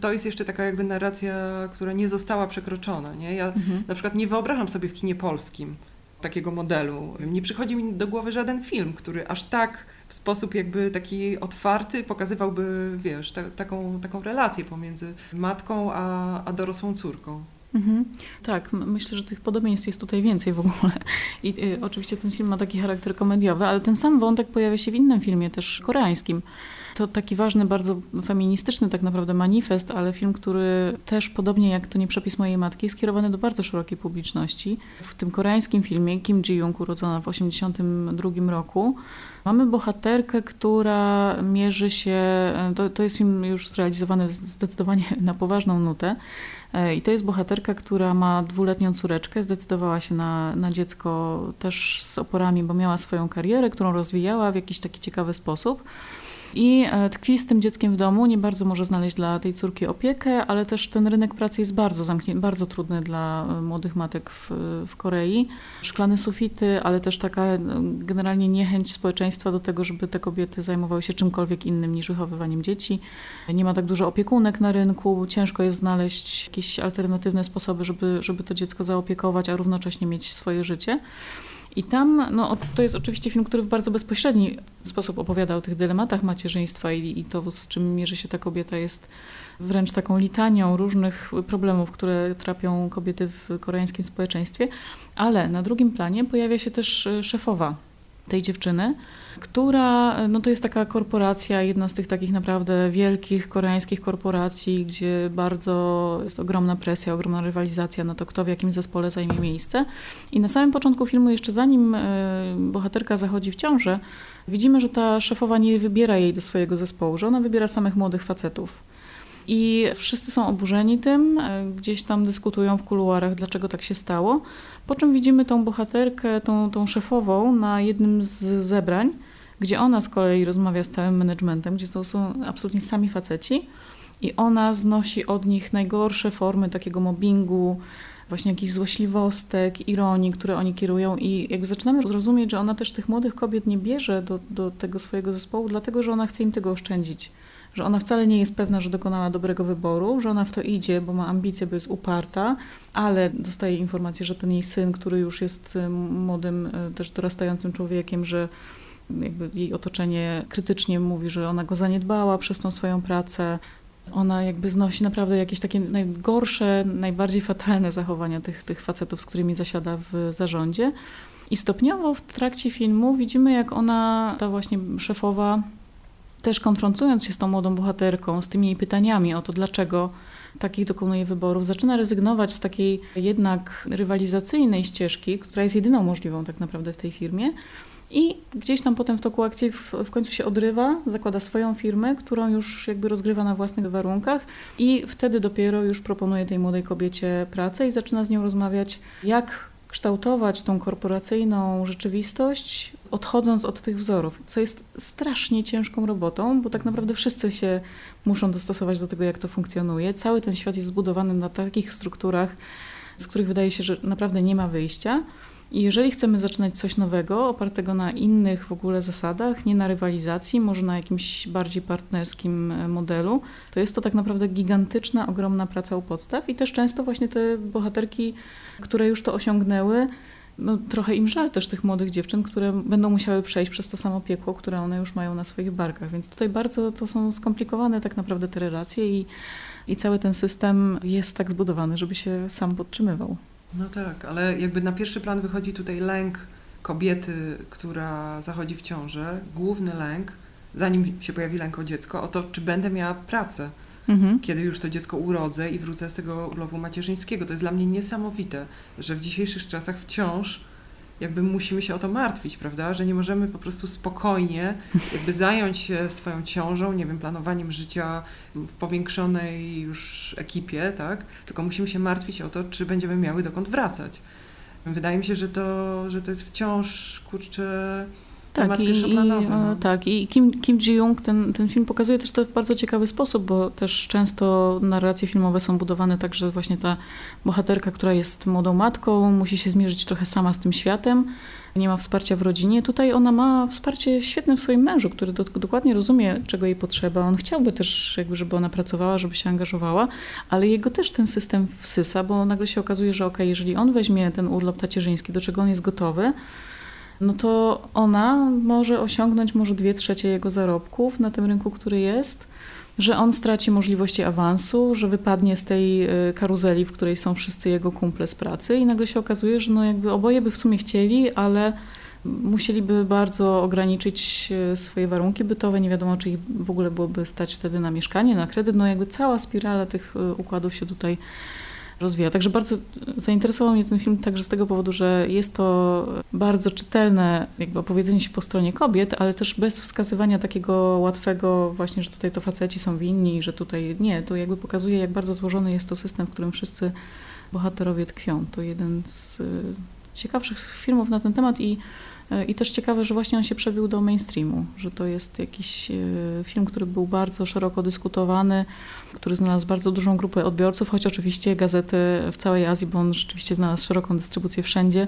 to jest jeszcze taka jakby narracja, która nie została przekroczona. Nie? Ja mhm. na przykład nie wyobrażam sobie w kinie polskim takiego modelu. Nie przychodzi mi do głowy żaden film, który aż tak w sposób jakby taki otwarty pokazywałby, wiesz, ta, taką, taką relację pomiędzy matką a, a dorosłą córką. Mhm. Tak, myślę, że tych podobieństw jest tutaj więcej w ogóle. I y, oczywiście ten film ma taki charakter komediowy, ale ten sam wątek pojawia się w innym filmie, też koreańskim. To taki ważny, bardzo feministyczny tak naprawdę manifest, ale film, który też podobnie jak To nie przepis mojej matki jest skierowany do bardzo szerokiej publiczności. W tym koreańskim filmie Kim Ji-young, urodzona w 1982 roku, Mamy bohaterkę, która mierzy się, to, to jest film już zrealizowany zdecydowanie na poważną nutę. E, I to jest bohaterka, która ma dwuletnią córeczkę, zdecydowała się na, na dziecko też z oporami, bo miała swoją karierę, którą rozwijała w jakiś taki ciekawy sposób. I e, tkwi z tym dzieckiem w domu, nie bardzo może znaleźć dla tej córki opiekę, ale też ten rynek pracy jest bardzo bardzo trudny dla e, młodych matek w, w Korei. Szklane sufity, ale też taka e, generalnie niechęć społeczeństwa do tego, żeby te kobiety zajmowały się czymkolwiek innym niż wychowywaniem dzieci. Nie ma tak dużo opiekunek na rynku, ciężko jest znaleźć jakieś alternatywne sposoby, żeby, żeby to dziecko zaopiekować, a równocześnie mieć swoje życie. I tam, no, to jest oczywiście film, który w bardzo bezpośredni sposób opowiada o tych dylematach macierzyństwa i, i to, z czym mierzy się ta kobieta, jest wręcz taką litanią różnych problemów, które trapią kobiety w koreańskim społeczeństwie. Ale na drugim planie pojawia się też e, szefowa tej dziewczyny, która no to jest taka korporacja, jedna z tych takich naprawdę wielkich koreańskich korporacji, gdzie bardzo jest ogromna presja, ogromna rywalizacja na to, kto w jakim zespole zajmie miejsce. I na samym początku filmu, jeszcze zanim e, bohaterka zachodzi w ciążę, widzimy, że ta szefowa nie wybiera jej do swojego zespołu, że ona wybiera samych młodych facetów. I wszyscy są oburzeni tym, e, gdzieś tam dyskutują w kuluarach, dlaczego tak się stało. Po czym widzimy tą bohaterkę, tą, tą szefową na jednym z zebrań, gdzie ona z kolei rozmawia z całym managementem, gdzie to są absolutnie sami faceci. I ona znosi od nich najgorsze formy takiego mobbingu, właśnie jakichś złośliwostek, ironii, które oni kierują i jakby zaczynamy rozumieć, że ona też tych młodych kobiet nie bierze do, do tego swojego zespołu, dlatego że ona chce im tego oszczędzić że ona wcale nie jest pewna, że dokonała dobrego wyboru, że ona w to idzie, bo ma ambicje, bo jest uparta, ale dostaje informację, że ten jej syn, który już jest y, młodym, y, też dorastającym człowiekiem, że jakby jej otoczenie krytycznie mówi, że ona go zaniedbała przez tą swoją pracę. Ona jakby znosi naprawdę jakieś takie najgorsze, najbardziej fatalne zachowania tych, tych facetów, z którymi zasiada w zarządzie. I stopniowo w trakcie filmu widzimy, jak ona, ta właśnie szefowa, też konfrontując się z tą młodą bohaterką, z tymi jej pytaniami o to, dlaczego takich dokonuje wyborów, zaczyna rezygnować z takiej jednak rywalizacyjnej ścieżki, która jest jedyną możliwą tak naprawdę w tej firmie. I gdzieś tam potem w toku akcji w, w, końcu się odrywa, zakłada swoją firmę, którą już jakby rozgrywa na własnych warunkach i wtedy dopiero już proponuje tej młodej kobiecie pracę i zaczyna z nią rozmawiać, jak kształtować tą korporacyjną rzeczywistość, odchodząc od tych wzorów, co jest strasznie ciężką robotą, bo tak naprawdę wszyscy się muszą dostosować do tego, jak to funkcjonuje. Cały ten świat jest zbudowany na takich strukturach, z których wydaje się, że naprawdę nie ma wyjścia. I jeżeli chcemy zaczynać coś nowego, opartego na innych w ogóle zasadach, nie na rywalizacji, może na jakimś bardziej partnerskim e, modelu, to jest to tak naprawdę gigantyczna, ogromna praca u podstaw i też często właśnie te bohaterki, które już to osiągnęły, no, trochę im żal też tych młodych dziewczyn, które będą musiały przejść przez to samo piekło, które one już mają na swoich barkach. Więc tutaj bardzo to są skomplikowane tak naprawdę te relacje i, i cały ten system jest tak zbudowany, żeby się sam podtrzymywał. No tak, ale jakby na pierwszy plan wychodzi tutaj lęk kobiety, która zachodzi w ciążę, główny lęk, zanim się pojawi lęk o dziecko, o to, czy będę miała pracę, mhm. kiedy już to dziecko urodzę i wrócę z tego urlopu macierzyńskiego. To jest dla mnie niesamowite, że w dzisiejszych czasach wciąż jakby musimy się o to martwić, prawda? Że nie możemy po prostu spokojnie jakby zająć się swoją ciążą, nie wiem, planowaniem życia w powiększonej już ekipie, tak? Tylko musimy się martwić o to, czy będziemy miały dokąd wracać. Wydaje mi się, że to, że to jest wciąż, kurczę, tak, i, i, no. tak, i Kim, Kim Ji-young ten, ten film pokazuje też to w bardzo ciekawy sposób, bo też często narracje filmowe są budowane tak, że właśnie ta bohaterka, która jest młodą matką, musi się zmierzyć trochę sama z tym światem, nie ma wsparcia w rodzinie. Tutaj ona ma wsparcie świetne w swoim mężu, który do, dokładnie rozumie, czego jej potrzeba. On chciałby też, jakby, żeby ona pracowała, żeby się angażowała, ale jego też ten system wsysa, bo nagle się okazuje, że ok, jeżeli on weźmie ten urlop tacierzyński, do czego on jest gotowy, no to ona może osiągnąć może dwie trzecie jego zarobków na tym rynku, który jest, że on straci możliwości awansu, że wypadnie z tej y, karuzeli, w której są wszyscy jego kumple z pracy i nagle się okazuje, że no jakby oboje by w sumie chcieli, ale musieliby bardzo ograniczyć y, swoje warunki bytowe. Nie wiadomo, czy ich w ogóle byłoby stać wtedy na mieszkanie, na kredyt. No jakby cała spirala tych y, układów się tutaj rozwija. Także bardzo zainteresował mnie ten film także z tego powodu, że jest to bardzo czytelne jakby opowiedzenie się po stronie kobiet, ale też bez wskazywania takiego łatwego właśnie, że tutaj to faceci są winni, że tutaj nie. To jakby pokazuje, jak bardzo złożony jest to system, w którym wszyscy bohaterowie tkwią. To jeden z ciekawszych filmów na ten temat i i też ciekawe, że właśnie on się przebił do mainstreamu, że to jest jakiś e, film, który był bardzo szeroko dyskutowany, który znalazł bardzo dużą grupę odbiorców, choć oczywiście gazety w całej Azji, bo on rzeczywiście znalazł szeroką dystrybucję wszędzie,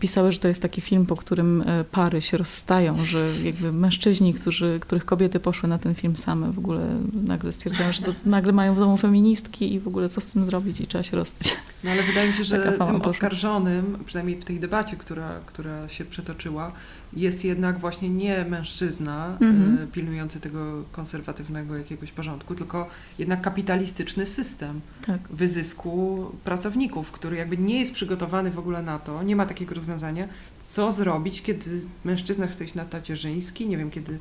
pisały, że to jest taki film, po którym e, pary się rozstają, że jakby mężczyźni, którzy, których kobiety poszły na ten film same, w ogóle nagle stwierdzają, że to, nagle mają w domu feministki i w ogóle co z tym zrobić i trzeba się rozstać. No ale wydaje mi się, że tym oskarżonym, przynajmniej w tej debacie, która, która się przetoczyła, jest jednak właśnie nie mężczyzna mm-hmm. pilnujący tego konserwatywnego jakiegoś porządku, tylko jednak kapitalistyczny system tak. wyzysku pracowników, który jakby nie jest przygotowany w ogóle na to, nie ma takiego rozwiązania, co zrobić, kiedy mężczyzna chce iść na tacierzyński, nie wiem, kiedy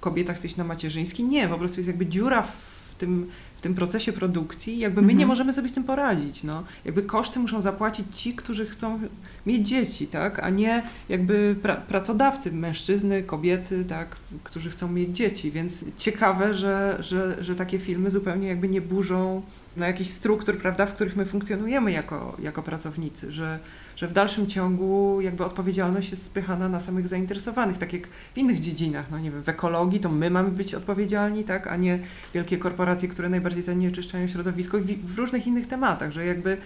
kobieta chce iść na macierzyński. Nie, po prostu jest jakby dziura w tym w tym procesie produkcji, jakby my mhm. nie możemy sobie z tym poradzić. No. Jakby koszty muszą zapłacić ci, którzy chcą mieć dzieci, tak? a nie jakby pra pracodawcy, mężczyzny, kobiety, tak? którzy chcą mieć dzieci. Więc ciekawe, że, że, że takie filmy zupełnie jakby nie burzą no, jakichś struktur, prawda, w których my funkcjonujemy jako, jako pracownicy, że, że w dalszym ciągu jakby odpowiedzialność jest spychana na samych zainteresowanych, tak jak w innych dziedzinach, no nie wiem, w ekologii to my mamy być odpowiedzialni, tak, a nie wielkie korporacje, które najbardziej zanieczyszczają środowisko i w różnych innych tematach, że jakby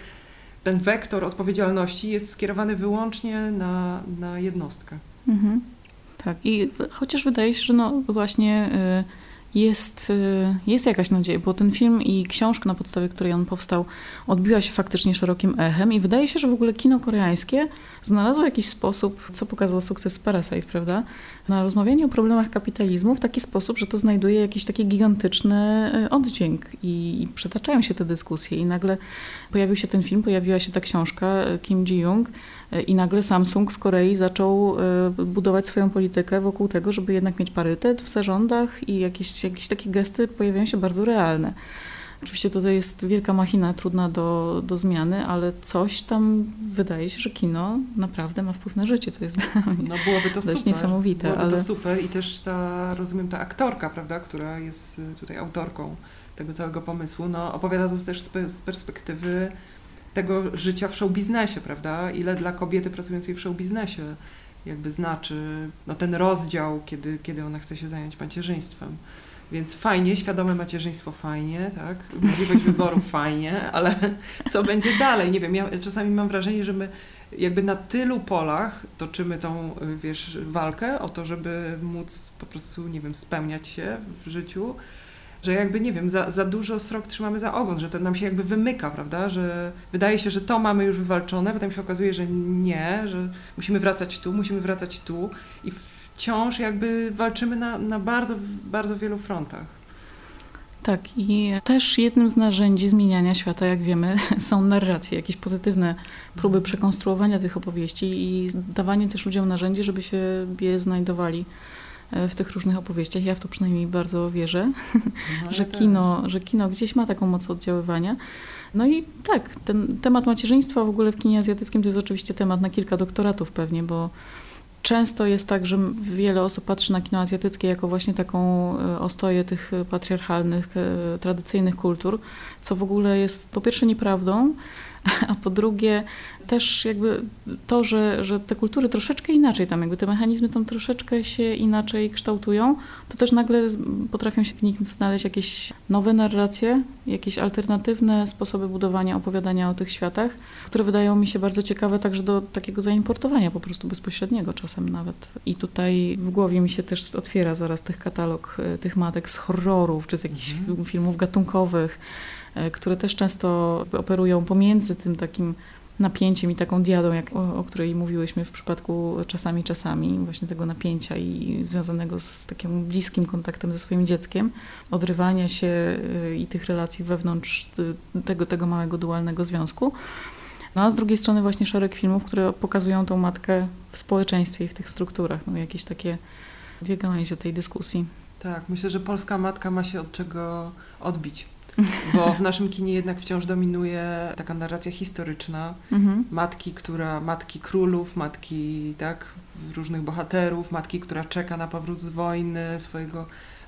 ten wektor odpowiedzialności jest skierowany wyłącznie na, na jednostkę. Mhm. Tak, i chociaż wydaje się, że no właśnie... Yy jest, y, jest jakaś nadzieja, bo ten film i książka, na podstawie której on powstał, odbiła się faktycznie szerokim echem i wydaje się, że w ogóle kino koreańskie znalazło jakiś sposób, co pokazał sukces Parasite, prawda? Na rozmawianie o problemach kapitalizmu w taki sposób, że to znajduje jakiś taki gigantyczny y, oddźwięk i, i przytaczają się te dyskusje i nagle pojawił się ten film, pojawiła się ta książka y, Kim Ji-young i nagle Samsung w Korei zaczął e, budować swoją politykę wokół tego, żeby jednak mieć parytet w zarządach i jakieś, jakieś takie gesty pojawiają się bardzo realne. Oczywiście to jest wielka machina, trudna do, do zmiany, ale coś tam wydaje się, że kino naprawdę ma wpływ na życie, co jest no, byłoby to dość super. niesamowite. Byłoby ale... to super i też ta, rozumiem, ta aktorka, prawda, która jest tutaj autorką tego całego pomysłu, no, opowiada to też z perspektywy tego życia w showbiznesie, prawda? Ile dla kobiety pracującej w showbiznesie jakby znaczy no, ten rozdział, kiedy, kiedy ona chce się zająć macierzyństwem. Więc fajnie, świadome macierzyństwo fajnie, tak? Możliwość wyboru fajnie, ale co będzie dalej? Nie wiem, ja czasami mam wrażenie, że my jakby na tylu polach toczymy tą, wiesz, walkę o to, żeby móc po prostu, nie wiem, spełniać się w życiu, że jakby, nie wiem, za, za dużo srok trzymamy za ogon, że to nam się jakby wymyka, prawda, że wydaje się, że to mamy już wywalczone, potem się okazuje, że nie, że musimy wracać tu, musimy wracać tu i wciąż jakby walczymy na, na bardzo, bardzo wielu frontach. Tak, i też jednym z narzędzi zmieniania świata, jak wiemy, są narracje, jakieś pozytywne próby przekonstruowania tych opowieści i dawanie też ludziom narzędzi, żeby się je znajdowali E, w tych różnych opowieściach. Ja w to przynajmniej bardzo wierzę, no, że, kino, że kino gdzieś ma taką moc oddziaływania. No i tak, ten temat macierzyństwa w ogóle w kinie azjatyckim to jest oczywiście temat na kilka doktoratów pewnie, bo często jest tak, że wiele osób patrzy na kino azjatyckie jako właśnie taką e, ostoję tych patriarchalnych, e, tradycyjnych kultur, co w ogóle jest po pierwsze nieprawdą, a po drugie też jakby to, że, że te kultury troszeczkę inaczej tam, jakby te mechanizmy tam troszeczkę się inaczej kształtują, to też nagle potrafią się w nich znaleźć jakieś nowe narracje, jakieś alternatywne sposoby budowania, opowiadania o tych światach, które wydają mi się bardzo ciekawe także do takiego zaimportowania po prostu bezpośredniego czasem nawet. I tutaj w głowie mi się też otwiera zaraz tych katalog e, tych matek z horrorów, czy z jakichś mm. filmów gatunkowych, E, które też często operują pomiędzy tym takim napięciem i taką diadą, jak, o, o, której mówiłyśmy w przypadku czasami, czasami, właśnie tego napięcia i związanego z takim bliskim kontaktem ze swoim dzieckiem, odrywania się e, i tych relacji wewnątrz tego, tego małego dualnego związku. No a z drugiej strony właśnie szereg filmów, które pokazują tą matkę w społeczeństwie i w tych strukturach, no jakieś takie dwie gałęzie tej dyskusji. Tak, myślę, że polska matka ma się od czego odbić bo w naszym kinie jednak wciąż dominuje taka narracja historyczna mhm. matki, która, matki królów, matki tak, różnych bohaterów, matki, która czeka na powrót z wojny swojego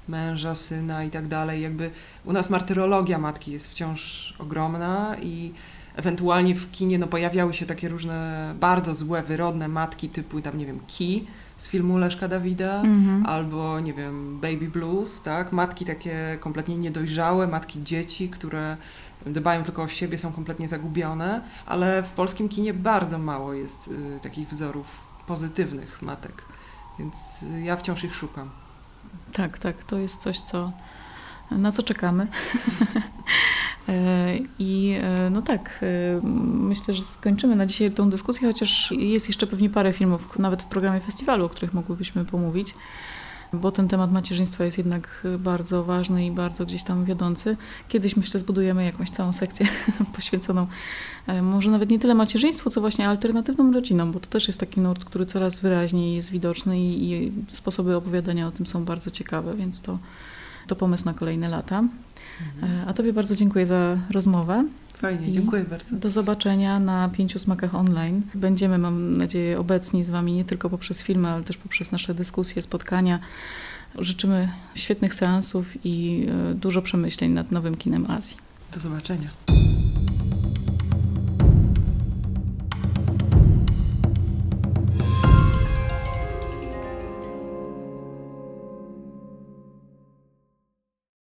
męża, syna i tak dalej. Jakby u nas martyrologia matki jest wciąż ogromna i ewentualnie w kinie no, pojawiały się takie różne bardzo złe, wyrodne matki typu tam, nie wiem, Ki, z filmu Leszka Dawida, mm-hmm. albo nie wiem, Baby Blues, tak? Matki takie kompletnie niedojrzałe, matki dzieci, które dbają tylko o siebie, są kompletnie zagubione, ale w polskim kinie bardzo mało jest y, takich wzorów pozytywnych matek, więc y, ja wciąż ich szukam. Tak, tak, to jest coś, co, na co czekamy. E, I e, no tak, e, myślę, że skończymy na dzisiaj tą dyskusję, chociaż jest jeszcze pewnie parę filmów, nawet w programie festiwalu, o których mogłybyśmy pomówić, bo ten temat macierzyństwa jest jednak bardzo ważny i bardzo gdzieś tam wiodący. Kiedyś myślę zbudujemy jakąś całą sekcję poświęconą może nawet nie tyle macierzyństwu, co właśnie alternatywną rodzinom, bo to też jest taki nurt, który coraz wyraźniej jest widoczny i, i sposoby opowiadania o tym są bardzo ciekawe, więc to, to pomysł na kolejne lata. Mhm. A Tobie bardzo dziękuję za rozmowę. Fajnie, dziękuję bardzo. Do zobaczenia na pięciu smakach online. Będziemy, mam nadzieję, obecni z Wami nie tylko poprzez filmy, ale też poprzez nasze dyskusje, spotkania. Życzymy świetnych seansów i e, dużo przemyśleń nad nowym kinem Azji. Do zobaczenia.